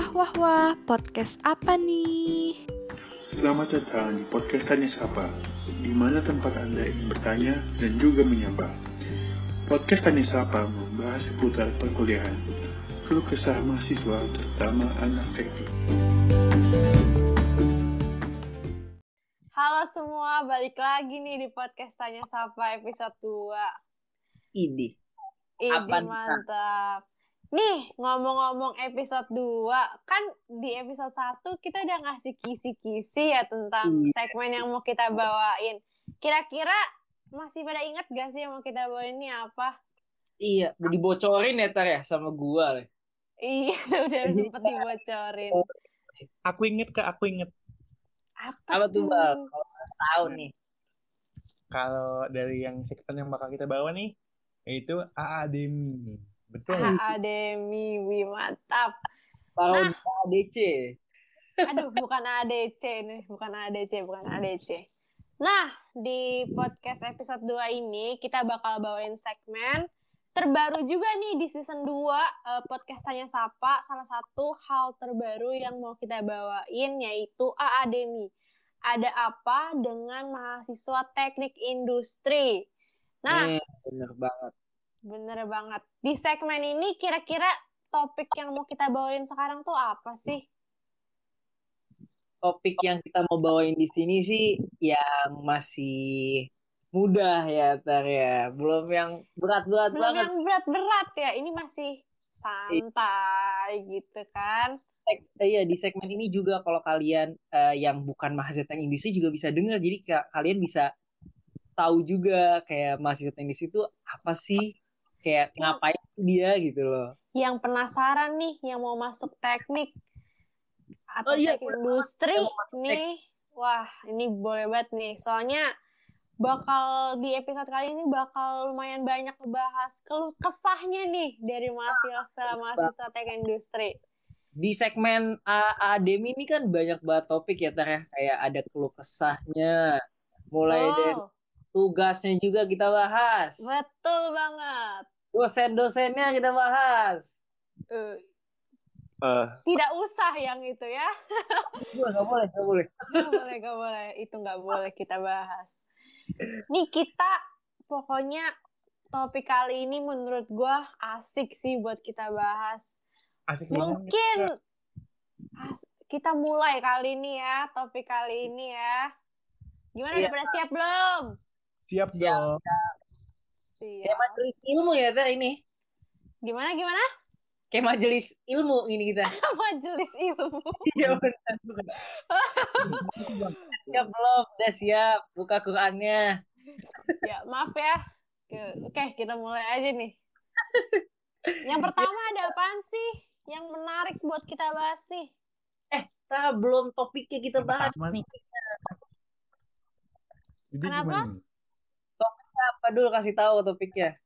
Wah wah wah, podcast apa nih? Selamat datang di podcast Tanya Sapa, di mana tempat Anda ingin bertanya dan juga menyapa. Podcast Tanya Sapa membahas seputar perkuliahan, keluh kesah mahasiswa, terutama anak teknik. Halo semua, balik lagi nih di podcast Tanya Sapa episode 2. Ini. Ini mantap. Nih, ngomong-ngomong episode 2, kan di episode 1 kita udah ngasih kisi-kisi ya tentang Iya. segmen yang mau kita bawain. Kira-kira masih pada ingat gak sih yang mau kita bawain ini apa? Iya, udah dibocorin ya Tar ya sama gua. Le. Iya, udah sempet dibocorin. Aku inget kak, aku inget. Apa, Apa tuh bang? Kalau nggak tahu nih. Kalau dari yang segmen yang bakal kita bawa nih, yaitu Aademi. Betul. Akademi, wih mantap. Kalau Nah. ADC. Aduh, bukan ADC nih, bukan ADC, bukan ADC. Nah, di podcast episode 2 ini kita bakal bawain segmen terbaru juga nih di season 2 eh, podcast Tanya Sapa. Salah satu hal terbaru yang mau kita bawain yaitu Aademi. Ada apa dengan mahasiswa teknik industri? Nah, Nih, bener banget. Bener banget. Di segmen ini kira-kira topik yang mau kita bawain sekarang tuh apa sih? Topik yang kita mau bawain di sini sih yang masih mudah ya Tar ya. Belum yang berat-berat belum banget. yang berat-berat ya ini masih santai gitu kan eh, Iya, di segmen ini juga kalau kalian eh, yang bukan mahasiswa teknik industri juga bisa dengar. Jadi ka- kalian bisa tahu juga kayak mahasiswa teknik industri itu apa sih? Kayak Ya. ngapain dia gitu loh. yang penasaran nih yang mau masuk teknik atau Oh iya, teknik industri nih wah ini boleh banget nih soalnya bakal di episode kali ini bakal lumayan banyak ngebahas keluh kesahnya nih dari mahasiswa mahasiswa teknik industri di segmen A Ademi ini kan banyak banget topik ya Tar ya. Kayak ada keluh kesahnya. Mulai dari betul tugasnya juga kita bahas. betul banget Dosen-dosennya kita bahas. Eh, Eh, tidak usah yang itu ya Gak boleh, gak boleh. Gak boleh, gak boleh. Itu gak boleh kita bahas. Nih kita pokoknya topik kali ini menurut gua asik sih buat kita bahas. asik banget. Mungkin as- kita mulai kali ini ya, topik kali ini ya. Gimana Iya. udah pada siap belum? Siap Siap. dong. Kayak Siap. majelis ilmu ya Tar ini. Gimana gimana? Kayak majelis ilmu ini kita. Majelis ilmu. Iya benar. Siap belum? Udah siap. Buka Qurannya. ya, maaf ya. Ke- Oke, kita mulai aja nih. Yang pertama ada apaan sih? Yang menarik buat kita bahas nih. Tar belum topiknya kita bahas nih. Jadi Kenapa? gimana? Apa dulu kasih tahu topiknya?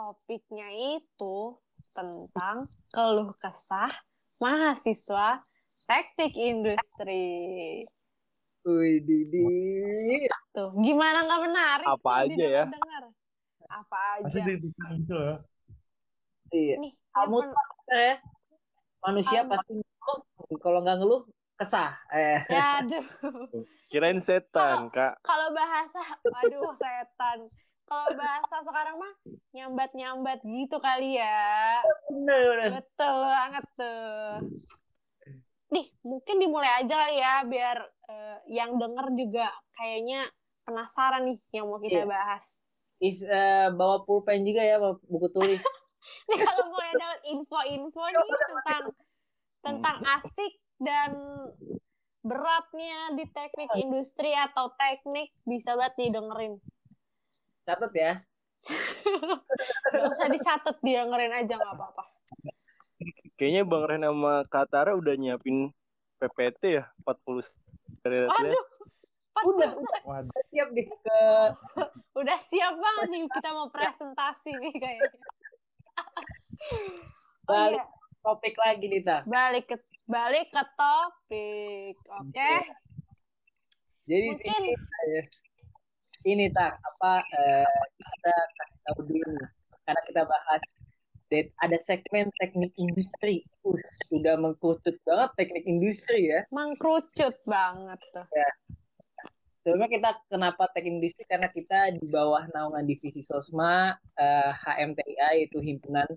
topiknya itu tentang keluh kesah mahasiswa teknik industri. Wih, Didi. Tuh, gimana nggak menarik? Apa tuh aja ya? didengar-dengar? Apa aja? Masih di depan itu loh. Iya. Nih, Kamu ya? Manusia pasti ngeluh. Kalau nggak ngeluh, kesah. Eh. ya, aduh. Kirain setan, Kak. Kalau bahasa, aduh setan. Kalau bahasa sekarang mah nyambat-nyambat gitu kali ya. Bener, bener. Betul banget tuh. Nih, mungkin dimulai aja kali ya, biar eh, yang denger juga kayaknya penasaran nih yang mau kita Iya. bahas. Is, eh, bawa pulpen juga ya, buku tulis. Nih kalau mau dapat info-info nih tentang tentang asik dan beratnya di teknik industri atau teknik bisa banget nih dengerin. Catat ya. Gak usah dicatat, didengerin aja nggak apa-apa. Kayaknya Bang Ren sama Kak Tara udah nyiapin PPT ya, 40 dari Waduh, pas Udah. udah. Siap deh ke udah siap banget nih kita mau presentasi nih kayaknya. Oh balik iya, topik lagi nih, Ta. balik ke balik ke topik, oke? Jadi Mungkin- sini ini tak apa eh, kita kasih tahu dulu karena kita bahas Dan ada segmen teknik industri. Uh, udah mengkerucut banget teknik industri ya. Mengkerucut banget tuh. Sebenarnya kita kenapa teknik industri karena kita di bawah naungan divisi Sosma HMTIA yaitu himpunan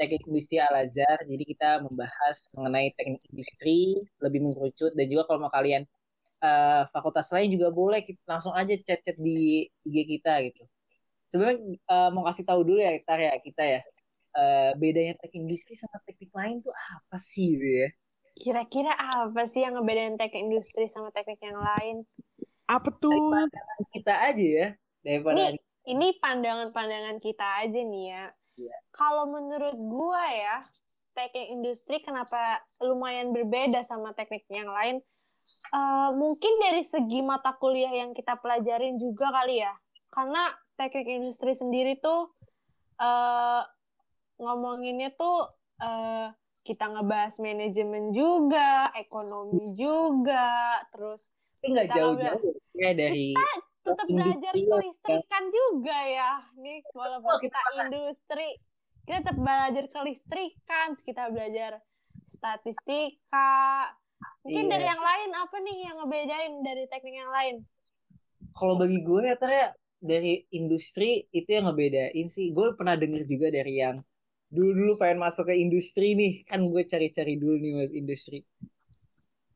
teknik industri Al Azhar. Jadi kita membahas mengenai teknik industri lebih mengkerucut dan juga kalau mau kalian eh, fakultas lain juga boleh kita langsung aja chat-chat di IG kita gitu. Sebenarnya eh, mau kasih tahu dulu ya Tar ya kita ya. Eh, bedanya teknik industri sama teknik lain tuh apa sih gitu ya? Kira-kira apa sih yang ngebedain teknik industri sama teknik yang lain? Apa tuh? Pandangan kita aja ya daripada Nih, ini pandangan-pandangan kita aja nih ya. Iya. Kalau menurut gua ya, teknik industri kenapa lumayan berbeda sama teknik yang lain? Eh, mungkin dari segi mata kuliah yang kita pelajarin juga kali ya. Karena teknik industri sendiri tuh eh ngomonginnya tuh eh kita ngebahas manajemen juga, ekonomi juga, terus itu nggak kita jauh-jauh ya dari tetap belajar kelistrikan juga ya. Nih, walaupun kita industri, kita tetap belajar kelistrikan, kita belajar statistika. Mungkin Iya. dari yang lain apa nih yang ngebedain dari teknik yang lain? kalau bagi gue ya Tar, ya, dari industri itu yang ngebedain sih gue pernah denger juga dari yang dulu dulu pengen masuk ke industri nih kan gue cari-cari dulu nih mas industri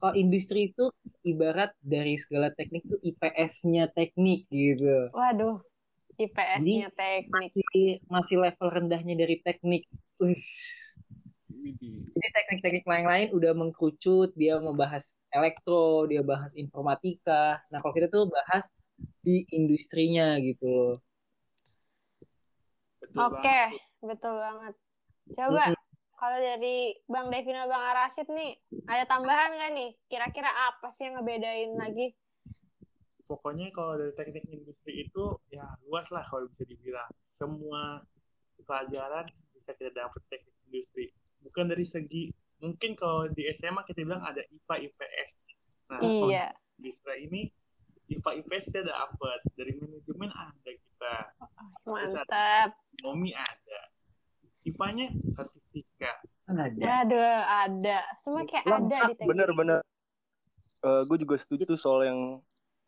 kalau industri itu ibarat dari segala teknik tuh IPS-nya teknik gitu Waduh, IPS-nya teknik. masih masih level rendahnya dari teknik. Widih. Jadi teknik-teknik lain-lain udah mengkerucut, dia membahas elektro, dia bahas informatika. Nah, kalau kita tuh bahas di industrinya gitu loh. Betul Oke, banget. betul banget. Coba kalau dari Bang Devin sama Bang Rashid nih, ada tambahan nggak nih? Kira-kira apa sih yang ngebedain lagi? Pokoknya kalau dari teknik industri itu ya luas lah kalau bisa dibilang. Semua pelajaran bisa kita dapat teknik industri. Bukan dari segi mungkin kalau di SMA kita bilang ada IPA IPS. Nah, kalau Iya. di industri ini IPA IPS kita dapat dari manajemen ada kita, Mantap. ekonomi ada. IPA-nya statistika. Kan ada. Aduh, ada. Semua kayak ada di teknik. Bener-bener. gue juga setuju tuh soal yang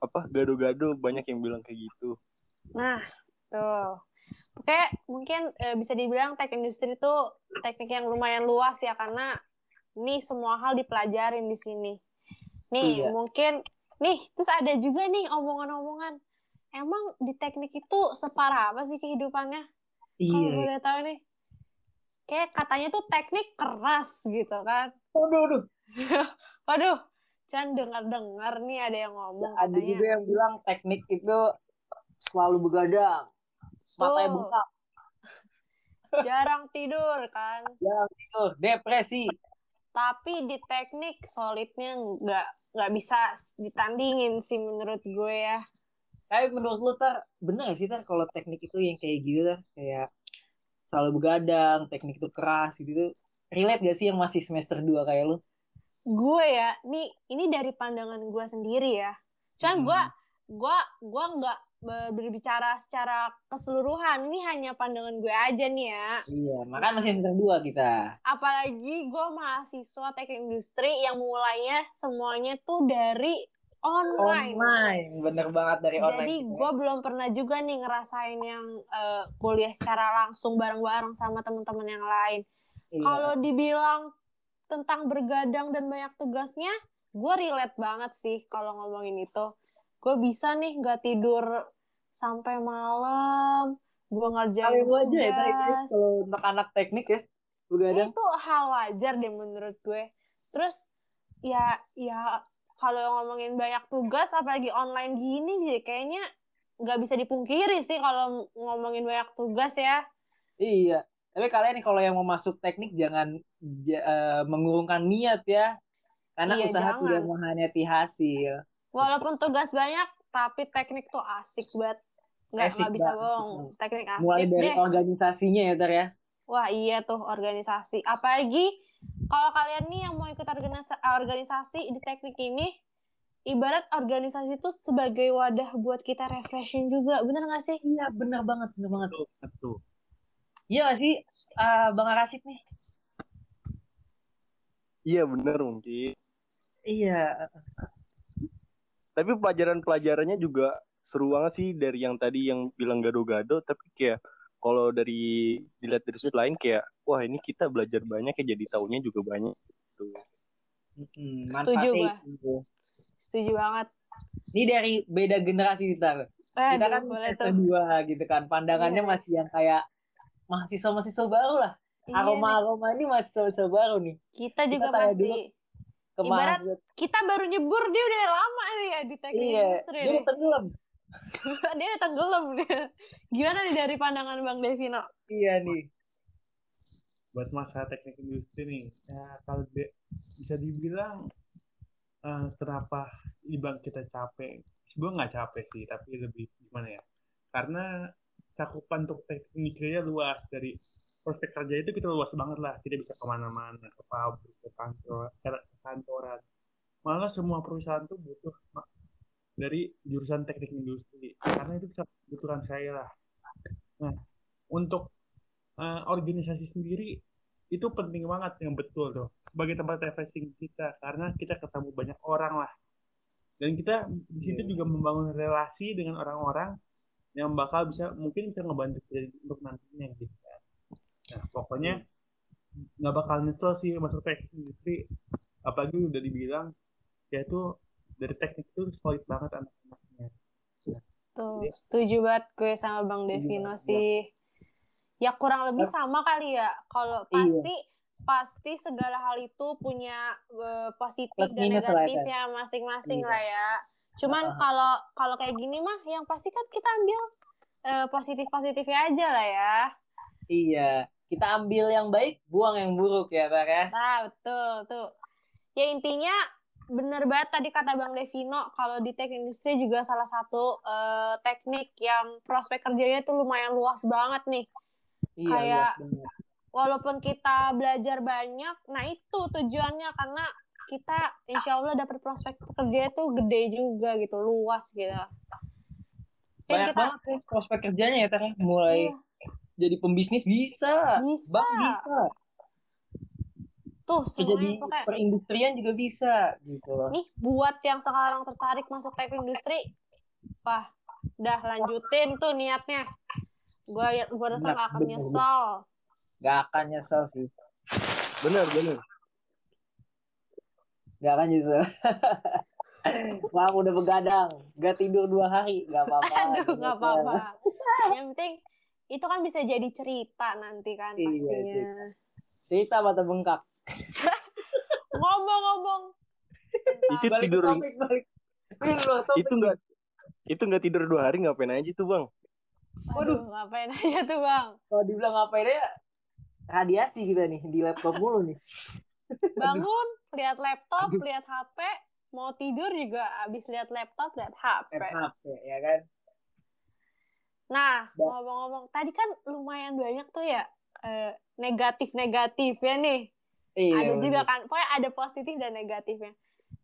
apa gado-gado banyak yang bilang kayak gitu. Nah, tuh. Oke, mungkin eh, bisa dibilang teknik industri itu teknik yang lumayan luas ya karena nih semua hal dipelajarin di sini. Nih, Iya. mungkin nih terus ada juga nih omongan-omongan. Emang di teknik itu separah apa sih kehidupannya? Kalau Iya. boleh tahu nih. Kayak katanya tuh teknik keras gitu kan. Aduh, aduh. Waduh, Chan dengar-dengar nih ada yang ngomong Ada katanya. juga yang bilang teknik itu selalu begadang. Matanya Tuh. bengkak, Jarang tidur kan. jarang tidur, depresi. tapi di teknik solidnya nggak nggak bisa ditandingin sih menurut gue ya Tapi menurut lu tar bener gak sih tar kalau teknik itu yang kayak gitu tar kayak selalu begadang, teknik itu keras gitu tuh relate gak sih yang masih semester 2 kayak lu? gue ya nih ini dari pandangan gue sendiri ya cuman gue gue gue nggak be- berbicara secara keseluruhan ini hanya pandangan gue aja nih ya Iya, makanya masih semester 2 kita. apalagi gue mahasiswa teknik industri yang mulainya semuanya tuh dari online Online, bener banget dari online. Jadi gue belum pernah juga nih ngerasain yang eh, kuliah secara langsung bareng-bareng sama teman-teman yang lain. Iya. Kalau dibilang tentang bergadang dan banyak tugasnya, gue relate banget sih kalau ngomongin itu. Gue bisa nih nggak tidur sampai malam, gue ngerjain Kalian lu aja ya, tugas. kalau untuk anak teknik ya, begadang. Itu hal wajar deh menurut gue. Terus ya ya kalau ngomongin banyak tugas apalagi online gini jadi kayaknya nggak bisa dipungkiri sih kalau ngomongin banyak tugas ya. Iya. Tapi kalian nih kalau yang mau masuk teknik jangan ja- eh, mengurungkan niat ya. Karena Iya, usaha jangan. tidak mengkhianati hasil. Walaupun tugas banyak tapi teknik tuh asik banget. Nggak Asik nggak bisa bohong. Teknik asik Mulai dari deh. organisasinya ya, Tar ya. Wah iya tuh organisasi. Apalagi kalau kalian nih yang mau ikut organisa- organisasi di teknik ini, ibarat organisasi itu sebagai wadah buat kita refreshing juga, bener nggak sih? Iya, benar banget, benar banget. Betul. Iya gak sih, Ah, Bang Arasid nih? Iya bener mungkin. Iya. Tapi pelajaran-pelajarannya juga seru banget sih dari yang tadi yang bilang gado-gado. Tapi kayak kalau dari dilihat dari sudut lain kayak wah ini kita belajar banyak ya jadi tahunya juga banyak. Gitu. Mm-mm, Setuju gua. itu. Setuju banget. Ini dari beda generasi kita. Kita Aduh, kan boleh tuh. kedua gitu kan. Pandangannya Iya. masih yang kayak mahasiswa-mahasiswa baru lah. Iya nih, Aroma-aroma ini mahasiswa baru nih. kita juga kayak masih Ke Ibarat- mahasiswa. kita baru nyebur dia udah lama nih ya di teknik Iya, industri dia tenggelam. dia udah tenggelam dia. Gimana nih dari pandangan Bang Devino? Iya nih. buat masa teknik industri nih ya kalau de- bisa dibilang eh, kenapa dibilang kita capek sebenarnya nggak capek sih tapi lebih gimana ya karena cakupan untuk teknik industrinya luas dari prospek kerja itu kita luas banget lah kita bisa ke mana-mana ke pabrik ke kantor ke kantoran malah semua perusahaan tuh butuh dari jurusan teknik industri karena itu bisa kebutuhan saya lah nah untuk eh, organisasi sendiri itu penting banget yang betul tuh sebagai tempat refreshing kita karena kita ketemu banyak orang lah dan kita di situ Iya. juga membangun relasi dengan orang-orang yang bakal bisa mungkin bisa ngebantu kita untuk nantinya gitu kan. Nah pokoknya nggak bakal nyesel sih masuk teknik industri apalagi udah dibilang ya itu dari teknik itu solid banget anak-anaknya. Tuh, Iya. setuju banget gue sama Bang Setuju Devino banget, sih. Ya kurang lebih Eh. sama kali ya. Kalau Iya. pasti pasti segala hal itu punya eh, positif Plus dan lah, negatifnya masing-masing Iya. lah ya. Cuman Ah, ah. kalau kalau kayak gini mah yang pasti kan kita ambil eh, positif-positifnya aja lah ya. Iya. Kita ambil yang baik, buang yang buruk ya, Tar ya. Nah, betul tuh. Ya intinya bener banget tadi kata Bang Devino kalau di teknik industri juga salah satu eh, teknik yang prospek kerjanya tuh lumayan luas banget nih. Iya, Kayak- walaupun kita belajar banyak, nah itu tujuannya karena kita insya Allah dapat prospek kerja itu gede juga gitu, luas gitu. Banyak kita banget ya prospek kerjanya ya, Tar ya. Mulai Iya, jadi pembisnis bisa. bisa Bank bisa. Tuh semuanya pokoknya. perindustrian juga bisa gitu loh. Nih buat yang sekarang tertarik masuk teknik industri, wah, udah lanjutin tuh niatnya. Gua gua rasa Benar, gak akan nyesel. Gak akan nyesel sih. Bener bener. Gak akan nyesel. Wah, udah begadang. Gak tidur dua hari. Gak apa-apa. Aduh, nggak apa-apa. Yang penting itu kan bisa jadi cerita nanti kan Iya, pastinya. Cerita mata bengkak. Ngomong-ngomong Itu Balik tidur topik, balik. Topik. itu enggak itu enggak tidur dua hari ngapain aja tuh bang? Waduh. Aduh, ngapain aja tuh bang? Kalau dibilang ngapain ya, radiasi kita nih. Di laptop mulu nih. Bangun, lihat laptop, Aduh. lihat HP, mau tidur juga abis lihat laptop, lihat HP. HP, ya kan? Nah, ngomong-ngomong, tadi kan lumayan banyak tuh ya eh, negatif-negatif ya nih. Iya, ada juga kan, pokoknya ada positif dan negatifnya.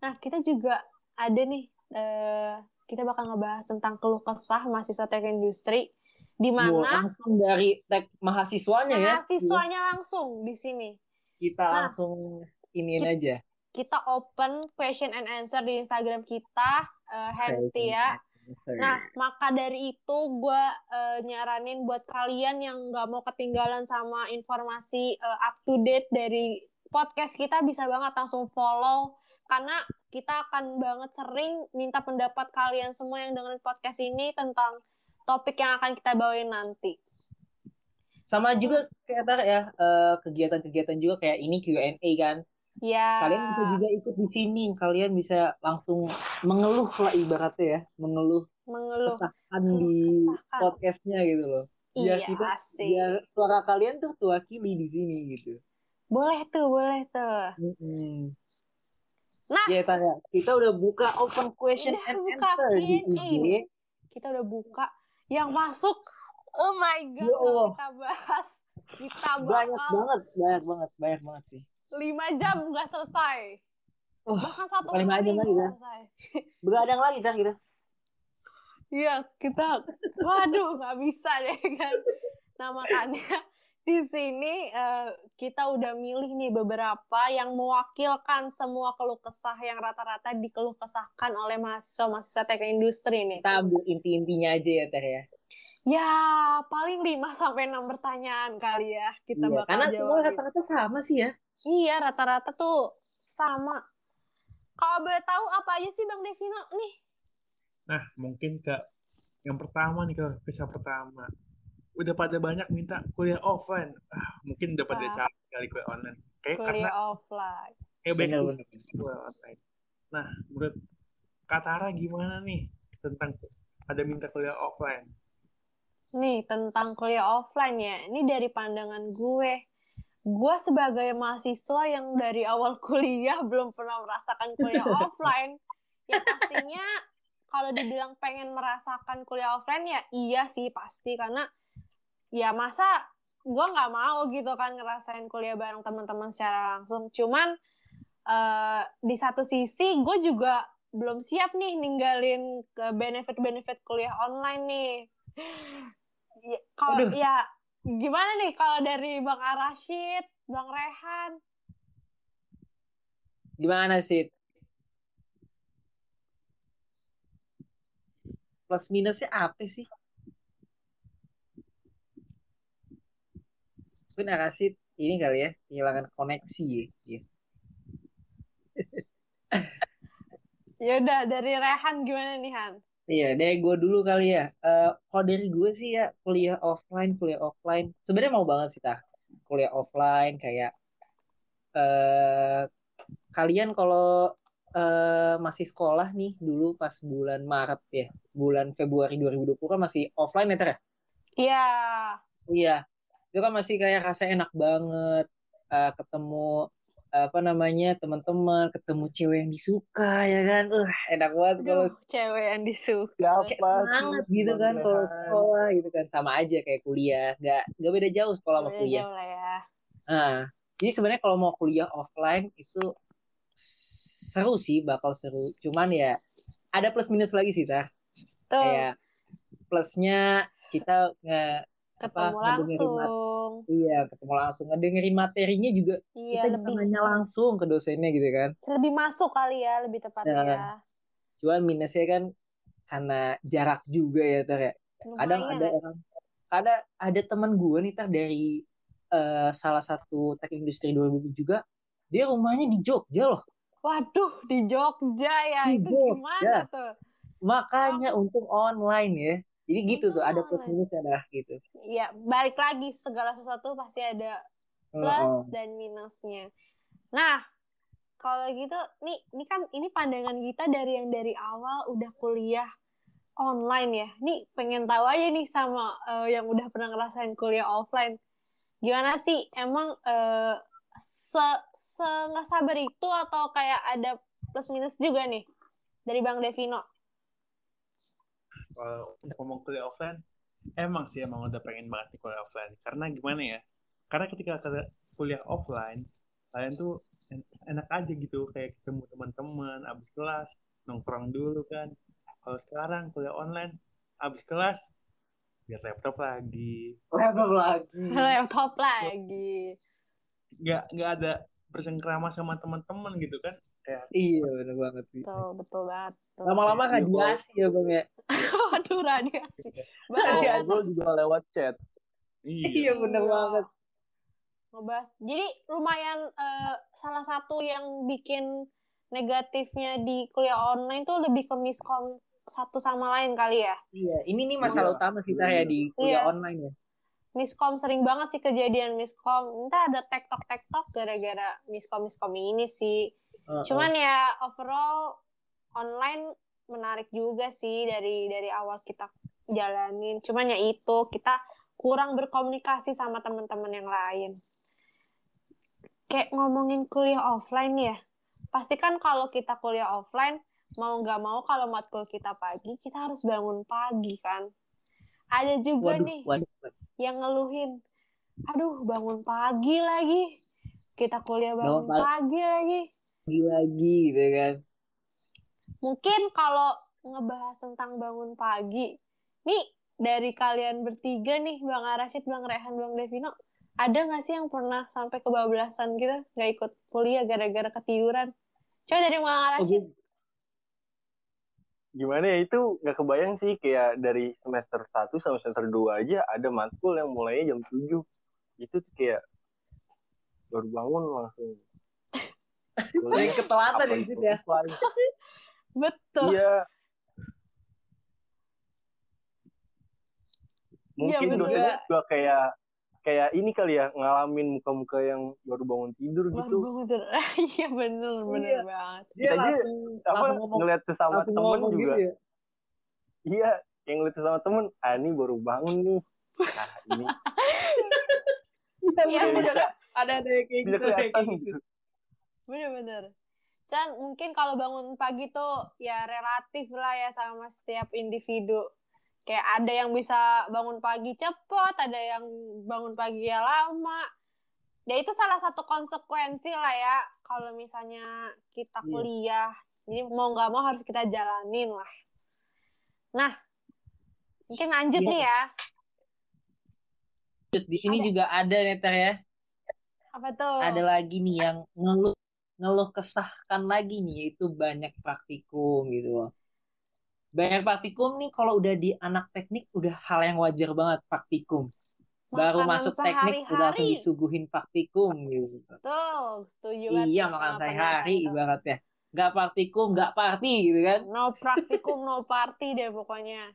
Nah, kita juga ada nih, eh, kita bakal ngebahas tentang keluh kesah mahasiswa teknik industri, di mana langsung dari tek mahasiswanya ya. mahasiswanya langsung di sini. Kita Nah. langsung iniin aja. Kita open question and answer di Instagram kita, eh, Hemti ya. Nah, maka dari itu gue nyaranin buat kalian yang nggak mau ketinggalan sama informasi eh, up to date dari podcast kita bisa banget langsung follow karena kita akan banget sering minta pendapat kalian semua yang dengerin podcast ini tentang topik yang akan kita bawain nanti. Sama juga kayak ya, eh, kegiatan-kegiatan juga kayak ini Q&A kan. Ya. Kalian bisa juga ikut di sini. Kalian bisa langsung mengeluh lah ibaratnya ya. Mengeluh mengeluh. kesahan di podcastnya gitu loh. Iya, kita, asik. biar suara kalian tuh terwakili di sini gitu. Boleh tuh, boleh tuh. Nah, Ya tanya, kita udah buka open question Udah and buka answer di IG. kita udah buka yang masuk. Oh my god, Ya kalau kita bahas, kita Banyak bakal banget, banyak banget, banyak banget sih. lima jam nggak selesai. Wah, Bahkan satu lima jam lagi, ya. selesai. begadang lagi kan kita. Iya, kita, waduh nggak bisa deh kan. Nah makanya di sini eh, kita udah milih nih beberapa yang mewakilkan semua keluh kesah yang rata-rata dikeluh kesahkan oleh mahasiswa-mahasiswa teknik industri nih. Ambil inti-intinya aja ya Teh ya. Ya, paling 5 sampai 6 pertanyaan kali ya kita Iya, bakal karena semua jawabin. rata-rata sama sih ya. Iya, rata-rata tuh sama. Kalau boleh tahu apa aja sih Bang Devino nih? Nah, mungkin ke yang pertama nih ke kisah pertama. Udah pada banyak minta kuliah offline. Ah, mungkin udah pada Ah. capek kali kuliah online. Kayak karena Kuliah offline. kayak banyak kuliah online. Nah, menurut Katara gimana nih tentang ada minta kuliah offline? Nih, tentang kuliah offline ya. Ini dari pandangan gue. Gue sebagai mahasiswa yang dari awal kuliah belum pernah merasakan kuliah offline. Ya pastinya kalau dibilang pengen merasakan kuliah offline ya iya sih pasti. Karena ya masa gue nggak mau gitu kan ngerasain kuliah bareng teman-teman secara langsung. Cuman eh, di satu sisi gue juga belum siap nih ninggalin ke benefit-benefit kuliah online nih. Ya, kalau ya gimana nih kalau dari Bang Arashid, Bang Rehan? Gimana sih? Plus minusnya apa sih? Mungkin Arasid ini kali ya, kehilangan koneksi ya. Ya udah dari Rehan gimana nih Han? Iya, dari gue dulu kali ya. Eh kalau dari gue sih ya kuliah offline, kuliah offline. Sebenarnya mau banget sih tah kuliah offline kayak eh kalian kalau eh masih sekolah nih dulu pas bulan Maret ya, bulan Februari 2020 kan masih offline ya Ter, ya? Iya, Iya, itu kan masih kayak rasa enak banget eh, ketemu apa namanya teman-teman, ketemu cewek yang disuka ya kan, uh enak banget kalau cewek yang disuka. kayak semangat gitu kan kalau sekolah gitu kan. Sama aja kayak kuliah nggak nggak beda jauh sekolah sama kuliah. jauh lah ya. nah jadi sebenarnya kalau mau kuliah offline itu seru sih bakal seru. Cuman ya ada plus minus lagi sih tah. Tuh, kayak plusnya kita nge ketemu apa, langsung. iya ketemu langsung ngedengerin materinya juga Iya, kita lebih nanya langsung ke dosennya gitu kan lebih masuk kali ya, lebih tepatnya Nah, ya. cuman minusnya kan karena jarak juga ya tah ya kadang ada ya. orang kadang ada teman gue nih tar dari eh, salah satu teknik industri 2000 juga dia rumahnya di Jogja loh Waduh, di Jogja ya. Di Itu Jogja. gimana tuh? makanya untung online ya jadi gitu tuh ada plus online. minusnya dah gitu Ya, balik lagi segala sesuatu pasti ada plus dan minusnya. Nah, kalau gitu, nih, ini kan ini pandangan kita dari yang dari awal udah kuliah online ya. Nih pengen tahu aja nih sama eh, yang udah pernah ngerasain kuliah offline. Gimana sih? Emang eh, se se nggak sabar itu atau kayak ada plus minus juga nih dari Bang Devino? Kalau untuk ngomong kuliah offline, emang sih emang udah pengen banget nih kuliah offline. Karena gimana ya? Karena ketika kuliah offline, kalian tuh en- enak aja gitu, kayak ketemu teman-teman, abis kelas, nongkrong dulu kan. Kalau sekarang kuliah online, abis kelas, biar laptop lagi. laptop lagi Laptop lagi. Nggak, nggak ada bersengkrama sama teman-teman gitu kan. Kayak iya bener banget sih Betul, betul banget. Lama-lama Iya, radiasi ya bang ya Waduh, radiasi. Iya, Bahaya. Ngobrol juga lewat chat. iya. iya bener Iya. banget Ngebahas. Jadi lumayan eh, salah satu yang bikin negatifnya di kuliah online tuh lebih ke miskom satu sama lain kali ya. iya ini nih masalah Iya. utama kita ya di kuliah Iya. online ya Miskom sering banget sih kejadian miskom. Entah ada tektok tektok gara-gara miskom miskom ini sih. Heeh. Cuman ya overall online menarik juga sih dari dari awal kita jalanin. Cuman ya itu kita kurang berkomunikasi sama teman-teman yang lain. Kayak ngomongin kuliah offline ya. Pasti kan kalau kita kuliah offline mau nggak mau kalau matkul kita pagi kita harus bangun pagi kan. Ada juga waduh nih waduh yang ngeluhin, aduh bangun pagi lagi, kita kuliah bangun Bangun pagi lagi. Lagi lagi gitu kan Mungkin kalau ngebahas tentang bangun pagi, nih dari kalian bertiga nih, Bang Arashid, Bang Rehan, Bang Devino, ada nggak sih yang pernah sampai kebablasan gitu nggak ikut kuliah gara-gara ketiduran coba dari Mang Oh, Rashid gue- Gimana ya itu nggak kebayang sih kayak dari semester 1 sampai semester 2 aja ada matkul yang mulainya jam 7. Itu tuh kayak baru bangun langsung. Yang ketelatan di situ ya. betul Iya. Iya, Mungkin bener. dosennya juga kayak kayak ini kali ya ngalamin muka-muka yang baru bangun tidur Baru gitu. bangun tidur. iya bener bener Iya. banget Dia Kita aja langsung, Apa langsung ngomong ngeliat sesama temen juga. gitu ya. Iya, yang ngeliat sesama temen, ah ini baru bangun nih. Nah, ini Iya, Iya. Ada ada yang kayak gitu, ada kelihatan kayak gitu. Bener-bener Chan mungkin kalau bangun pagi tuh ya relatif lah ya sama setiap individu kayak ada yang bisa bangun pagi cepet ada yang bangun pagi ya lama ya itu salah satu konsekuensi lah ya kalau misalnya kita Iya. kuliah jadi mau nggak mau harus kita jalanin lah nah mungkin lanjut Iya. nih ya Di sini Ada. juga ada nih Ter ya. apa tuh Ada lagi nih yang ngeluh ngeluh kesahkan lagi nih yaitu banyak praktikum gitu loh. Banyak praktikum nih kalau udah di anak teknik udah hal yang wajar banget praktikum. Baru Makanan masuk teknik udah langsung disuguhin praktikum gitu. Betul, setuju banget Iya makan sehari-hari ibaratnya. Gak praktikum, gak party gitu kan. No praktikum, no party deh pokoknya.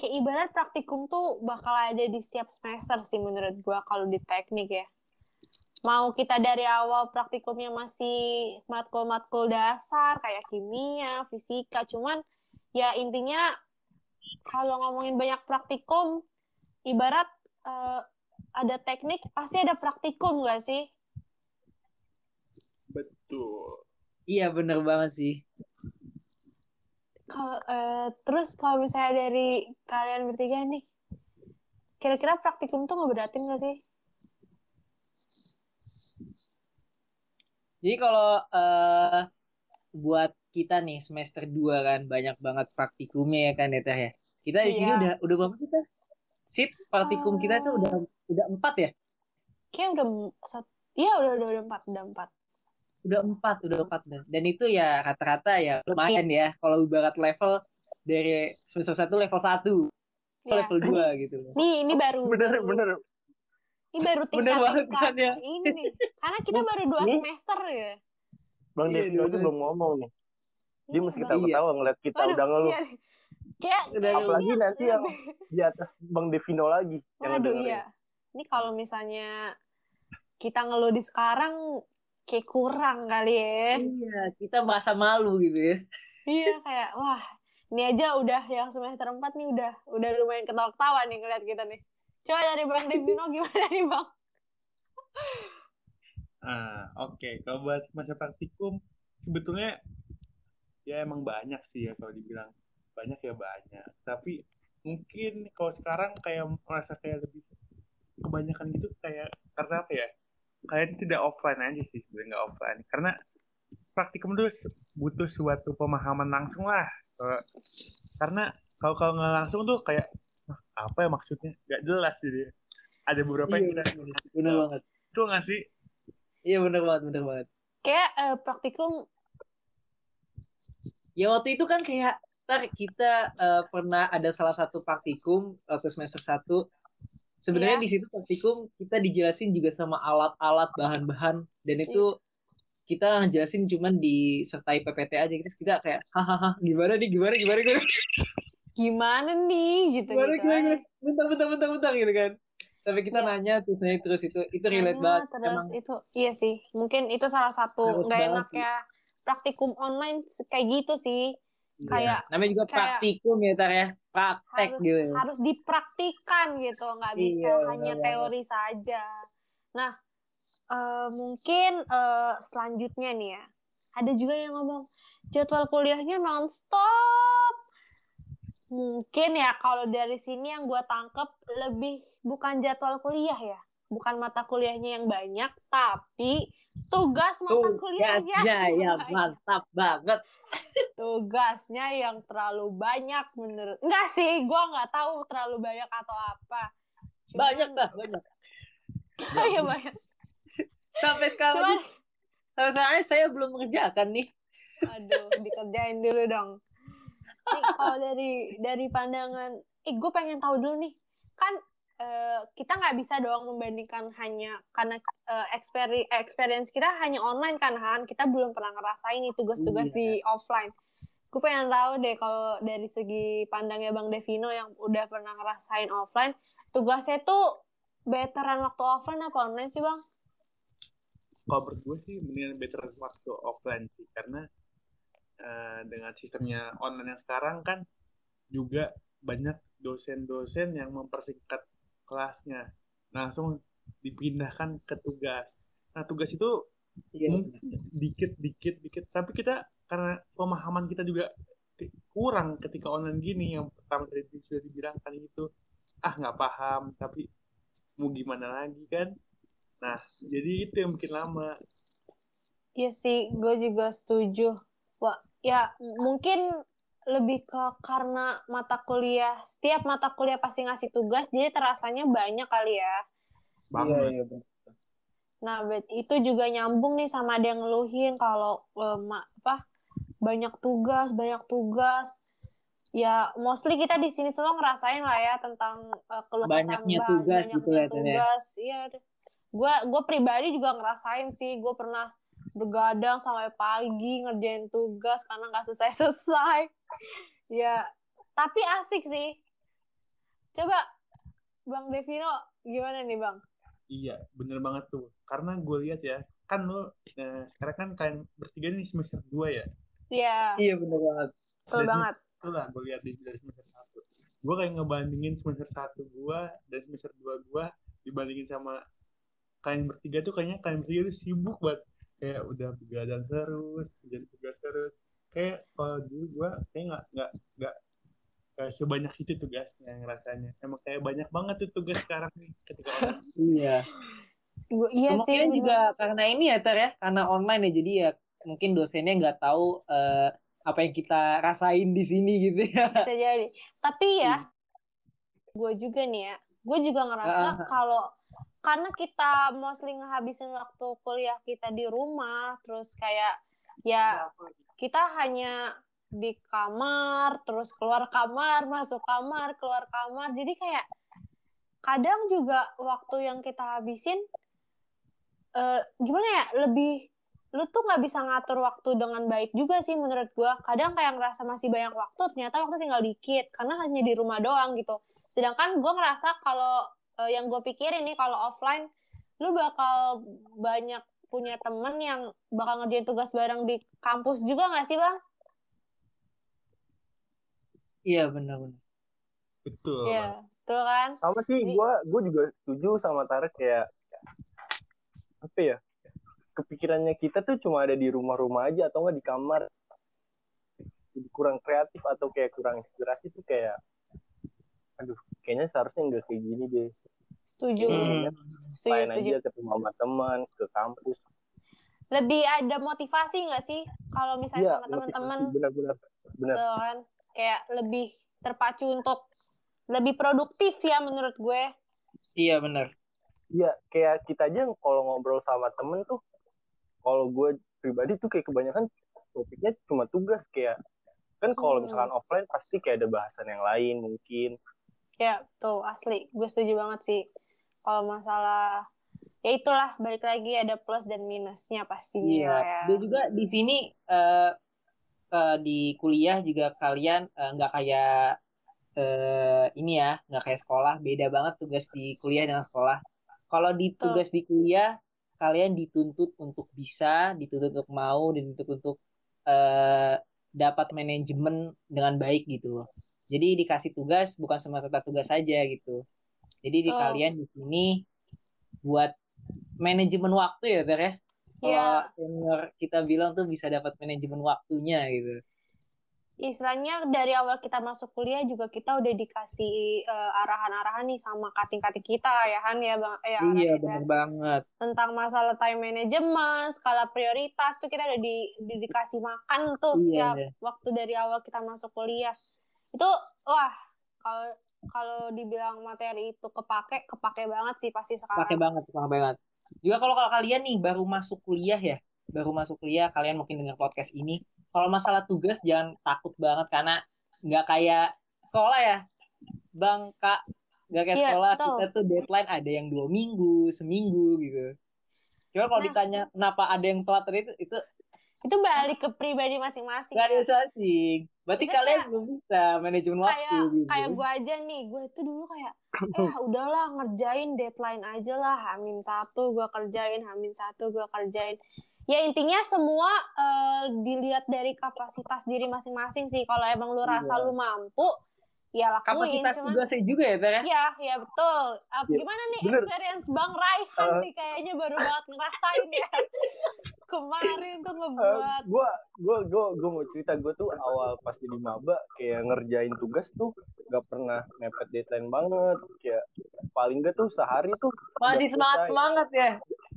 Kayak ibarat praktikum tuh bakal ada di setiap semester sih menurut gua kalau di teknik ya. Mau kita dari awal praktikumnya masih matkul-matkul dasar kayak kimia, fisika, cuman ya intinya kalau ngomongin banyak praktikum, ibarat eh, ada teknik pasti ada praktikum gak sih? Betul. Iya bener banget sih. Kalau eh, terus kalau misalnya dari kalian bertiga nih, kira-kira praktikum tuh ngeberatin gak sih? Jadi kalau eh buat kita nih semester 2 kan banyak banget praktikumnya ya kan ya Teh ya. Kita di sini Iya. udah udah berapa kita? Sip, praktikum kita tuh udah udah empat ya? Kayak udah iya udah udah udah empat udah empat. Udah empat, udah empat. Dan itu ya rata-rata ya lumayan ya kalau ibarat level dari semester 1 level 1 Iya. level 2 gitu loh. Nih ini baru Bener, bener. Ini baru Bener banget tingkat-tingkat kan ya. ini nih. Karena kita baru dua semester ya. Bang Iya, Devino aja dua- belum ngomong nih. Dia Ini mesti ketawa ketawa ngeliat kita Waduh, udah ngeluh. iya. Kayak Udah kayak ngeluh. Apalagi ini nanti yang lebih- di atas Bang Devino lagi. yang Waduh iya. Ini kalau misalnya kita ngeluh di sekarang kayak kurang kali ya. Iya, kita merasa malu gitu ya. Iya kayak wah ini aja udah yang semester 4 nih udah udah lumayan ketawa-ketawa nih ngeliat kita nih. Coba dari Bang Devino gimana nih Bang? Ah, oke. Kalau buat masa praktikum, sebetulnya ya emang banyak sih ya kalau dibilang banyak ya banyak. Tapi mungkin kalau sekarang kayak merasa kayak lebih kebanyakan gitu kayak karena apa ya? Kayak tidak offline aja sih sebenarnya nggak offline. Karena praktikum itu butuh suatu pemahaman langsung lah. Karena kalau kalau nggak langsung tuh kayak "Hah, apa ya maksudnya? Gak jelas jadi. Ada beberapa yang Iya, kita bener, bener banget. itu nggak sih? Iya bener banget, bener banget. Kayak eh, praktikum Ya waktu itu kan kayak ntar kita eh, pernah ada salah satu praktikum waktu semester 1 Sebenarnya Iya. di situ praktikum kita dijelasin juga sama alat-alat bahan-bahan dan itu kita ngejelasin cuman disertai PPT aja terus kita kayak hahaha gimana nih gimana gimana gimana gimana nih? Gitu gimana gitu. gimana? bentar bentar bentar bentar gitu kan. Tapi kita Iya. nanya terus nanya terus itu itu relate banget. terus emang itu iya sih. Mungkin itu salah satu nggak enak ya. Praktikum online kayak gitu sih. Kayak- Iya. namanya juga kayak- praktikum ya tar ya. Praktek harus gitu. ya. harus dipraktikan gitu. Nggak bisa Iya, hanya benar teori saja. Nah eh, mungkin eh, selanjutnya nih ya. Ada juga yang ngomong jadwal kuliahnya nonstop mungkin ya kalau dari sini yang gue tangkep lebih bukan jadwal kuliah ya bukan mata kuliahnya yang banyak tapi tugas mata kuliahnya ya banyak mantap banget tugasnya yang terlalu banyak menurut enggak sih gua nggak tahu terlalu banyak atau apa Cuman banyak dah banyak Iya banyak. Sampai sekarang Cuman, sampai sekarang saya belum mengerjakan nih. aduh, dikerjain dulu dong. Nih kalau dari dari pandangan, eh gue pengen tahu dulu nih, kan eh, kita nggak bisa doang membandingkan hanya karena eh, experi- eh, experience kita hanya online kan Han, kita belum pernah ngerasain nih tugas-tugas Iya. di offline. Gue pengen tahu deh kalau dari segi pandangnya Bang Devino yang udah pernah ngerasain offline, tugasnya tuh betteran waktu offline apa online sih Bang? kalau menurut gue sih mendingan better waktu offline sih karena eh, dengan sistemnya online yang sekarang kan juga banyak dosen-dosen yang mempersingkat kelasnya. Langsung dipindahkan ke tugas. Nah tugas itu Iya. mungkin dikit dikit dikit. Tapi kita karena pemahaman kita juga kurang ketika online gini yang pertama tadi sudah dibilangkan itu ah nggak paham tapi mau gimana lagi kan? Nah jadi itu yang bikin lama. Iya sih, gue juga setuju. Wah, ya mungkin lebih ke karena mata kuliah, setiap mata kuliah pasti ngasih tugas, jadi terasanya banyak kali ya. banget Iya, iya. Nah, bet- itu juga nyambung nih sama ada yang ngeluhin kalau ma- apa banyak tugas, banyak tugas. Ya, mostly kita di sini semua ngerasain lah ya tentang eh, keluh kesah Banyaknya tugas banyaknya gitu ya, ya. tugas. Iya, gue gue pribadi juga ngerasain sih, gue pernah bergadang sampai pagi ngerjain tugas karena nggak selesai-selesai. Ya, tapi asik sih. Coba Bang Devino gimana nih Bang? Iya, bener banget tuh. Karena gue lihat ya, kan lo eh, sekarang kan kalian bertiga nih semester 2 ya. Iya, Iya, benar banget. betul banget. Itu lah gue lihat di- dari semester 1. Gue kayak ngebandingin semester 1 gue dan semester 2 gue dibandingin sama kalian bertiga tuh kayaknya kalian bertiga tuh sibuk banget. Kayak udah begadang terus, kerjaan tugas terus. Kayak kalau dulu gue kayak nggak nggak nggak sebanyak itu tugasnya rasanya. Emang kayak banyak banget tuh tugas sekarang nih ketika online. Iya. Gua, iya sih, bener. juga karena ini ya Ter ya, karena online ya jadi ya mungkin dosennya nggak tahu eh, apa yang kita rasain di sini gitu ya. bisa jadi. Tapi ya, gue juga nih ya, gue juga ngerasa Ah. kalau karena kita mostly ngehabisin waktu kuliah kita di rumah, terus kayak ya kita hanya di kamar, terus keluar kamar, masuk kamar, keluar kamar, jadi kayak kadang juga waktu yang kita habisin eh, gimana ya lebih lu tuh nggak bisa ngatur waktu dengan baik juga sih menurut gua. Kadang kayak ngerasa masih banyak waktu ternyata waktu tinggal dikit karena hanya di rumah doang gitu. Sedangkan gua ngerasa kalau eh, yang gue pikirin nih kalau offline lu bakal banyak punya temen yang bakal ngerjain tugas bareng di kampus juga nggak sih bang? Iya benar-benar. Betul. Iya, betul kan? sama sih Jadi- gue gue juga setuju sama Tarek kayak apa ya kepikirannya kita tuh cuma ada di rumah-rumah aja atau nggak di kamar Jadi kurang kreatif atau kayak kurang inspirasi tuh kayak aduh kayaknya seharusnya nggak kayak gini deh Setuju, Hmm. setuju, main setuju. aja ketemu sama teman ke kampus Lebih ada motivasi nggak sih kalau misalnya sama teman-teman? benar-benar benar kan? Kayak lebih terpacu untuk lebih produktif ya menurut gue. Iya benar. Iya, kayak kita aja kalau ngobrol sama temen tuh, kalau gue pribadi tuh kayak kebanyakan topiknya cuma tugas kayak kan kalau Hmm. misalkan offline pasti kayak ada bahasan yang lain mungkin. Ya, tuh asli. Gue setuju banget sih. Kalau masalah ya itulah balik lagi ada plus dan minusnya pastinya Iya. ya. Dan juga di sini eh, eh, di kuliah juga kalian eh, nggak kayak eh, ini ya, nggak kayak sekolah. Beda banget tugas di kuliah dengan sekolah. Kalau di tugas di kuliah kalian dituntut untuk bisa, dituntut untuk mau, dan dituntut untuk eh, dapat manajemen dengan baik gitu loh. Jadi dikasih tugas bukan semata-mata tugas saja gitu. Jadi di Betul. kalian di sini buat manajemen waktu ya, Ter ya. Kalau Iya. senior kita bilang tuh bisa dapat manajemen waktunya gitu. Istilahnya dari awal kita masuk kuliah juga kita udah dikasih eh, arahan-arahan nih sama kating-kating kita ya Han ya Bang ya iya, ya. benar banget. tentang masalah time management, skala prioritas tuh kita udah di, di- dikasih makan tuh Iya, setiap iya. waktu dari awal kita masuk kuliah. Itu wah kalau kalau dibilang materi itu kepake, kepake banget sih pasti sekarang. pakai banget pakai banget juga kalau kalau kalian nih baru masuk kuliah ya baru masuk kuliah kalian mungkin dengar podcast ini kalau masalah tugas jangan takut banget karena nggak kayak sekolah ya bang kak nggak kayak Iya, sekolah betul. kita tuh deadline ada yang dua minggu seminggu gitu coba kalau Nah. ditanya kenapa ada yang telat itu itu Itu balik ke pribadi masing-masing. nggak ada ya. yang asing berarti Itu kalian belum bisa manajemen waktu kayak gitu kayak gue aja nih gue tuh dulu kayak eh udahlah ngerjain deadline aja lah hamin satu gue kerjain hamin satu gue kerjain ya intinya semua eh, dilihat dari kapasitas diri masing-masing sih kalau emang lu rasa Iya. lu mampu ya lakuin kapasitas cuman tugasnya juga ya Teh? ya ya betul Ah, Iya, gimana nih bener. experience bang Raihan Eh. nih kayaknya baru banget ngerasain ya kemarin tuh Eh, ngebuat. gua gua gua gua mau cerita gue tuh awal pas jadi maba kayak ngerjain tugas tuh gak pernah mepet deadline banget. Kayak paling gak tuh sehari tuh di semangat semangat ya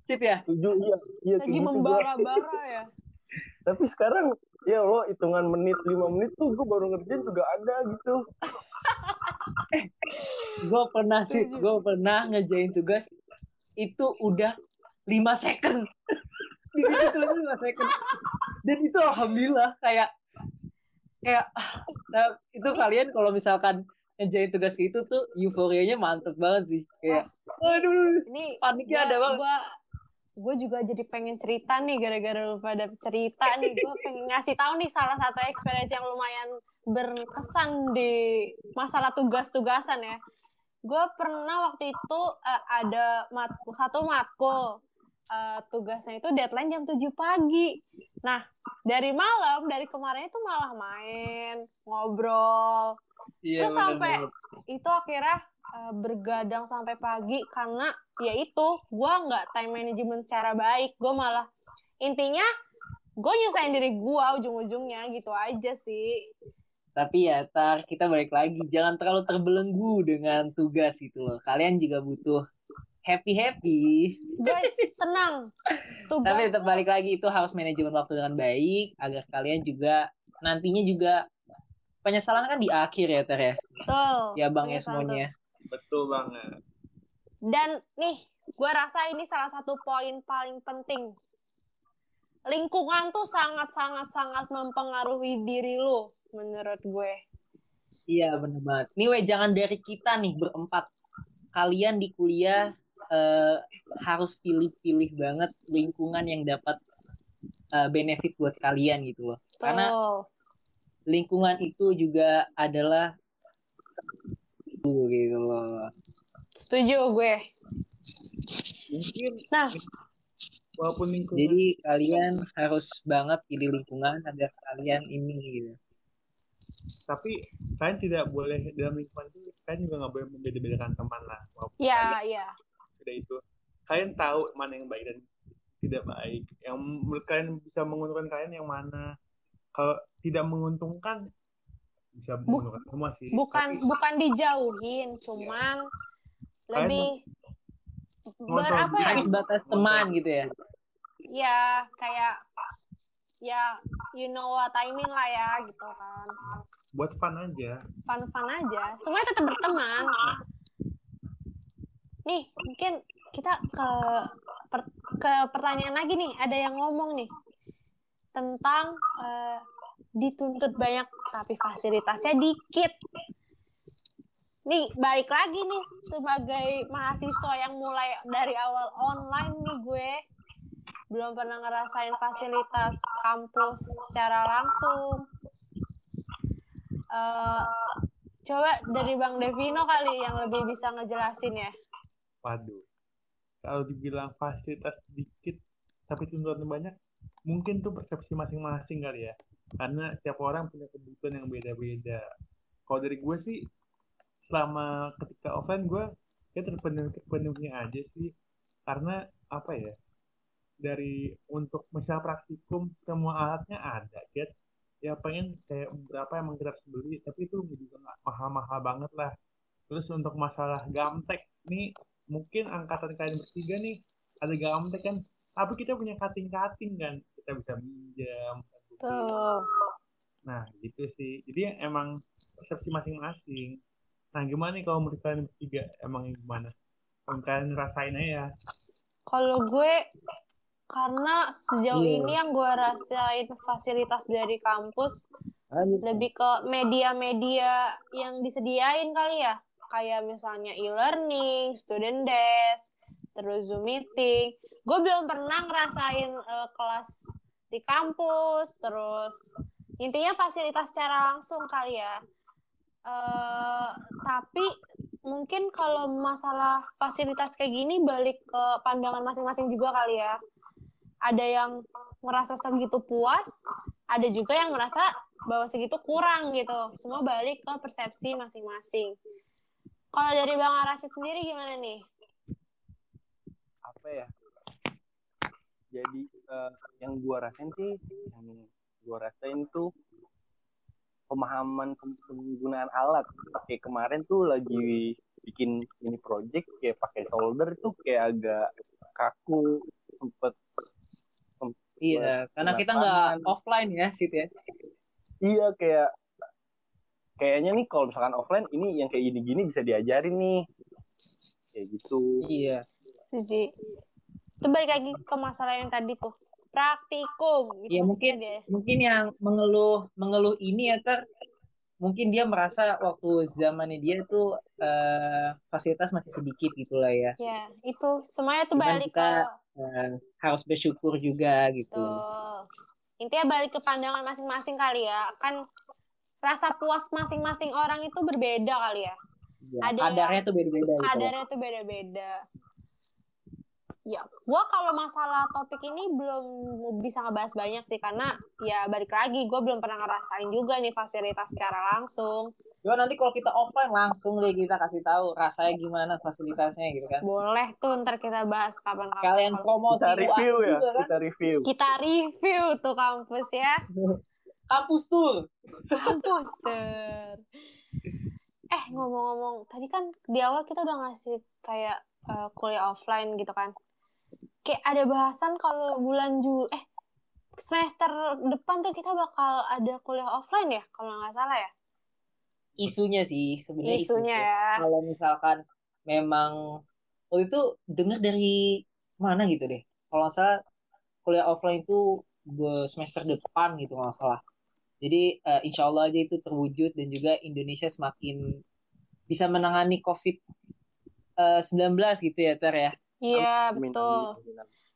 Cip ya? Tujuh iya iya lagi membara-bara ya. Tapi sekarang ya lo hitungan menit lima menit tuh gue baru ngerjain juga ada gitu. Gue pernah sih gue pernah ngejain tugas itu udah 5 second di situ tulis 5 second dan itu alhamdulillah kayak kayak nah, itu kalian kalau misalkan ngejain tugas itu tuh euforianya mantep banget sih kayak aduh ini paniknya gua- ada banget. gua gue juga jadi pengen cerita nih gara-gara lu pada cerita nih. Gue pengen ngasih tahu nih salah satu experience yang lumayan berkesan di masalah tugas-tugasan ya. Gue pernah waktu itu eh, ada matkul satu matkul eh, tugasnya itu deadline jam 7 pagi. Nah dari malam dari kemarin itu malah main ngobrol. Iya Terus bener sampai itu akhirnya eh, bergadang sampai pagi karena ya itu gue nggak time management secara baik. Gue malah intinya gue nyusahin diri gue ujung-ujungnya gitu aja sih. Tapi ya tar kita balik lagi. Jangan terlalu terbelenggu dengan tugas gitu loh. Kalian juga butuh happy happy guys tenang tugas Tapi tetap balik lagi itu harus manajemen waktu dengan baik agar kalian juga nantinya juga penyesalan kan di akhir ya Ter ya. betul Ya Bang ya tuh. semuanya. Betul banget. dan nih gue rasa ini salah satu poin paling penting lingkungan tuh sangat sangat sangat mempengaruhi diri lu menurut gue Iya bener banget. Nih weh jangan dari kita nih berempat. Kalian di kuliah eh, harus pilih-pilih banget lingkungan yang dapat eh, benefit buat kalian gitu loh. Karena Betul. lingkungan itu juga adalah itu gitu loh. setuju gue Mungkin Nah. walaupun lingkungan Jadi kalian harus banget pilih lingkungan agar kalian ini gitu. tapi kalian tidak boleh dalam lingkungan itu kalian juga nggak boleh membeda-bedakan teman lah walaupun ya kalian ya sudah itu. Kalian tahu mana yang baik dan tidak baik. Yang menurut kalian bisa menguntungkan kalian yang mana? Kalau tidak menguntungkan bisa menguntungkan semua sih. bukan Tapi bukan dijauhin cuman lebih Ngontrol berapa ya? Batas teman gitu ya. ya kayak ya you know what I mean lah ya gitu kan. Buat fun aja. Fun fun aja. Semuanya tetap berteman nih mungkin kita ke per- ke pertanyaan lagi nih. Ada yang ngomong nih tentang eh, dituntut banyak tapi fasilitasnya dikit. Nih balik lagi nih sebagai mahasiswa yang mulai dari awal online nih gue. Belum pernah ngerasain fasilitas kampus secara langsung. Eh, coba dari Bang Devino kali yang lebih bisa ngejelasin ya waduh. Kalau dibilang fasilitas sedikit tapi tuntutan banyak mungkin tuh persepsi masing-masing kali ya. Karena setiap orang punya kebutuhan yang beda-beda. Kalau dari gue sih selama ketika offline gue ya terpenuhi terpenuhnya aja sih. Karena apa ya dari untuk misal praktikum semua alatnya ada ya ya pengen kayak beberapa emang kita harus beli tapi itu juga mahal-mahal banget lah. Terus untuk masalah gamtek nih mungkin angkatan kalian bertiga nih ada gamtek kan tapi kita punya cutting-cutting kan kita bisa minjam tuh nah gitu sih jadi emang persepsi masing-masing Nah, gimana nih kalau menurut kalian bertiga? Emang gimana? Kalau kalian rasain aja ya. Kalau gue karena sejauh Iya. ini yang gue rasain fasilitas dari kampus lebih ke media-media yang disediain kali ya. Kayak misalnya e-learning, student desk, terus Zoom meeting. Gue belum pernah ngerasain eh, kelas di kampus, terus intinya fasilitas secara langsung kali ya. Eh, tapi mungkin kalau masalah fasilitas kayak gini balik ke pandangan masing-masing juga kali ya. Ada yang merasa segitu puas, ada juga yang merasa bahwa segitu kurang gitu. Semua balik ke persepsi masing-masing. Kalau dari Bang Arasid sendiri gimana nih? apa ya jadi eh, yang gua rasain sih yang gua rasain tuh pemahaman pem- penggunaan alat kayak kemarin tuh lagi bikin ini project kayak pakai solder tuh kayak agak kaku sempet Iya, karena kita nggak offline ya, Sit ya. iya kayak kayaknya nih kalau misalkan offline ini yang kayak gini-gini bisa diajarin nih kayak gitu Iya. Suji. Itu balik lagi ke masalah yang tadi tuh. Praktikum. Gitu Iya, maksudnya mungkin- dia. Mungkin yang mengeluh mengeluh ini ya ter mungkin dia merasa waktu zamannya dia itu eh, fasilitas masih sedikit gitu lah ya. Ya, itu semuanya tuh Cuman balik kita- ke Eh, harus bersyukur juga gitu. Betul. Intinya balik ke pandangan masing-masing kali ya. Kan rasa puas masing-masing orang itu berbeda kali ya. Ya, Ada kadarnya tuh beda-beda gitu. Kadarnya tuh beda-beda. Ya, gua kalau masalah topik ini belum bisa ngebahas banyak sih karena ya balik lagi gua belum pernah ngerasain juga nih fasilitas secara langsung. Coba nanti kalau kita offline langsung deh kita kasih tahu rasanya gimana fasilitasnya gitu kan. Boleh tuh ntar kita bahas kapan-kapan. Kalian promosi kita review ya kan? kita review kita review tuh kampus ya. Kampus tour. Kampus ter. Eh ngomong-ngomong, tadi kan di awal kita udah ngasih kayak eh, kuliah offline gitu kan. Kayak ada bahasan kalau bulan Juli, eh semester depan tuh kita bakal ada kuliah offline ya, kalau nggak salah ya. Isunya sih sebenarnya Isunya ya. Kalau misalkan memang waktu itu dengar dari mana gitu deh. Kalau nggak salah kuliah offline itu semester depan gitu kalau nggak salah. Jadi eh, insya Allah aja itu terwujud dan juga Indonesia semakin bisa menangani COVID-19 gitu ya Ter ya. Iya betul.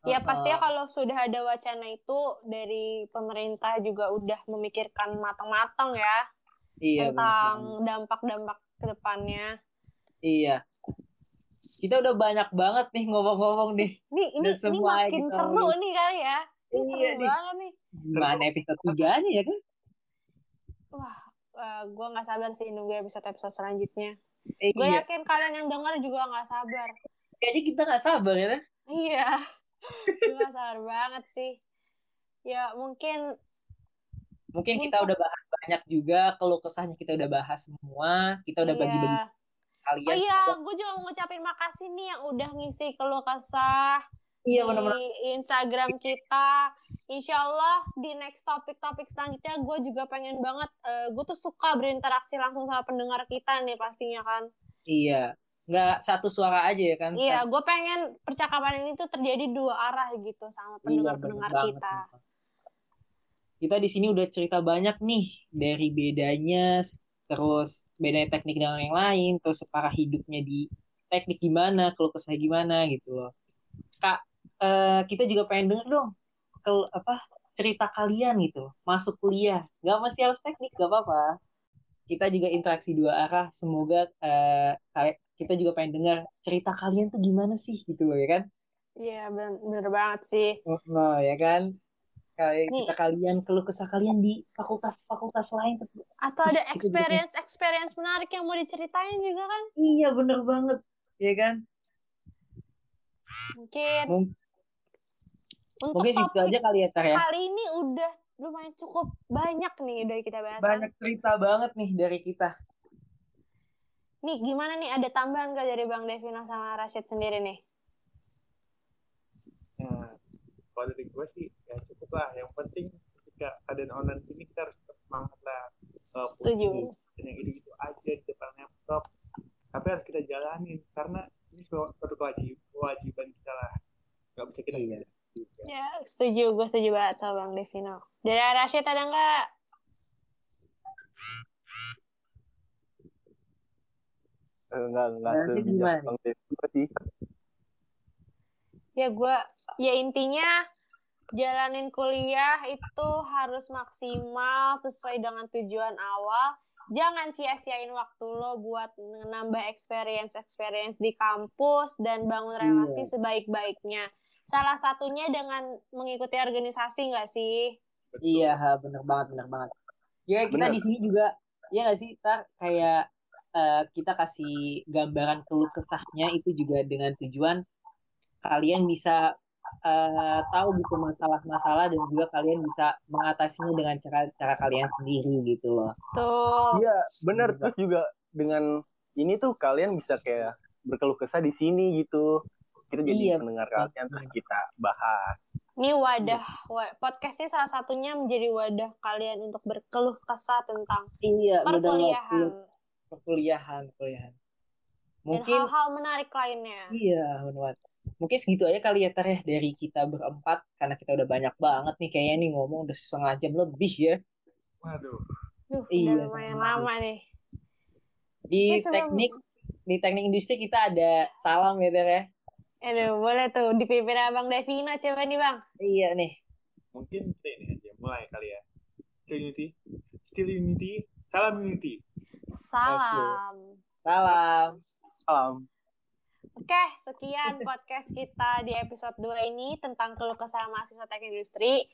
Ya pastinya kalau sudah ada wacana itu dari pemerintah juga udah memikirkan matang-matang ya Iya, tentang dampak-dampak ke depannya. Iya. Kita udah banyak banget nih ngomong-ngomong nih. Nih, ini, ini makin seru nih kali ya. Ini Iya seru nih. banget nih. Gimana episode 3 nih ya kan? Wah, eh, gue nggak sabar sih nunggu episode-episode selanjutnya. Eh, Gue iya. yakin kalian yang denger juga nggak sabar. Kayaknya kita nggak sabar ya. Iya, gue nggak sabar banget sih. Ya mungkin Mungkin kita Untuk- udah bahas banyak juga. Kalau kesahnya kita udah bahas semua. Kita udah iya. bagi-bagi kalian. Oh iya, gue juga mau ngucapin makasih nih yang udah ngisi keluh kesah Iya, di benar-benar. Instagram kita. Insya Allah di next topik-topik selanjutnya gue juga pengen banget. gue tuh suka berinteraksi langsung sama pendengar kita nih pastinya kan. Iya. Nggak satu suara aja ya kan? Iya, gue pengen percakapan ini tuh terjadi dua arah gitu sama Iya, pendengar-pendengar bener kita. banget. Kita di sini udah cerita banyak nih dari bedanya, terus bedanya teknik dengan yang lain, terus separah hidupnya di teknik gimana, kalau kesah gimana gitu loh. Kak, eh, kita juga pengen denger dong, kalau apa cerita kalian gitu, masuk kuliah, nggak mesti harus teknik, nggak apa-apa. Kita juga interaksi dua arah, semoga kali- kita juga pengen dengar cerita kalian tuh gimana sih gitu loh ya kan? Iya, bener, bener banget sih. Nah, ya kan? Kayak kita kalian, keluh kesah kalian di fakultas-fakultas lain. Atau ada Itu juga. experience-experience menarik yang mau diceritain juga kan? Iya, bener banget. Ya kan? Mungkin Mung- untuk Mungkin situ aja kali ya, Tar ya. kali ini udah lumayan cukup banyak nih udah kita bahas. Banyak cerita banget nih dari kita. Nih gimana nih ada tambahan gak dari Bang Devino sama Rashid sendiri nih? Ya, kalau dari gue sih ya cukup lah. Yang penting ketika keadaan online ini kita harus tetap semangat lah. Eh, Setuju. Dan yang gitu-gitu aja di depan laptop. Ini suatu suatu kewajib- kewajiban kita lah nggak bisa kita Iya. Ya, setuju. Gue setuju banget sama Bang Devino. Dari Rashid ada nggak? Eh, Enggak, enggak Berarti sebijak? Bang Devi sih. Ya gue, ya intinya jalanin kuliah itu harus maksimal sesuai dengan tujuan awal. Jangan sia-siain waktu lo buat nambah experience-experience di kampus dan bangun relasi Iya. sebaik-baiknya. Salah satunya dengan mengikuti organisasi nggak sih? Betul. Iya, bener banget, bener banget. Ya kita Bener. di sini juga, ya nggak sih, tar kayak eh, kita kasih gambaran keluh kesahnya itu juga dengan tujuan kalian bisa eh, tahu gitu masalah-masalah dan juga kalian bisa mengatasinya dengan cara cara kalian sendiri gitu loh. Tuh. Iya, bener. Bener. Terus juga dengan ini tuh kalian bisa kayak berkeluh kesah di sini gitu. Kita jadi Iya, mendengar betul. kalian terus kita bahas. Ini wadah, wa- podcast ini salah satunya menjadi wadah kalian untuk berkeluh kesah tentang Iya, banget. perkuliahan perkuliahan, perkuliahan. Mungkin hal-hal menarik lainnya. Iya, benar. Mungkin segitu aja kali ya Tar ya dari kita berempat karena kita udah banyak banget nih kayaknya nih ngomong udah setengah jam lebih ya. waduh Duh, Iya, udah lumayan lama nih. Di sebelum- teknik di teknik industri kita ada salam ya Tar ya. Aduh, boleh tuh dipimpin Abang Devino coba nih Bang. Iya nih. mungkin kita ini aja mulai kali ya still unity still unity salam unity Salam. Salam. Salam. Oke, sekian podcast kita di episode 2 ini tentang keluh kesah mahasiswa teknik industri.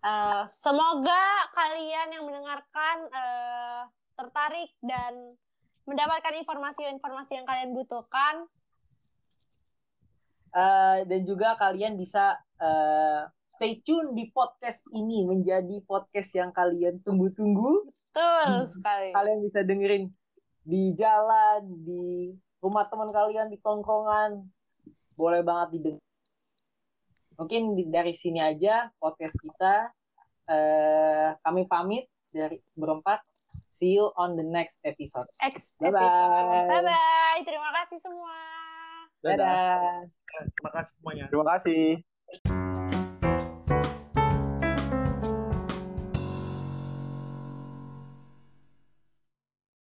Eh, semoga kalian yang mendengarkan eh, tertarik dan mendapatkan informasi-informasi yang kalian butuhkan. Eh, dan juga kalian bisa eh, stay tune di podcast ini menjadi podcast yang kalian tunggu-tunggu. Betul Hmm. sekali. Kalian bisa dengerin di jalan, di rumah teman kalian, di tongkrongan. Boleh banget didengar. Mungkin di- dari sini aja podcast kita. Eh, kami pamit dari berempat. See you on the next episode. Ex Bye-bye. episode. Bye-bye. Terima kasih semua. Dadah. Dadah. terima kasih semuanya Terima kasih.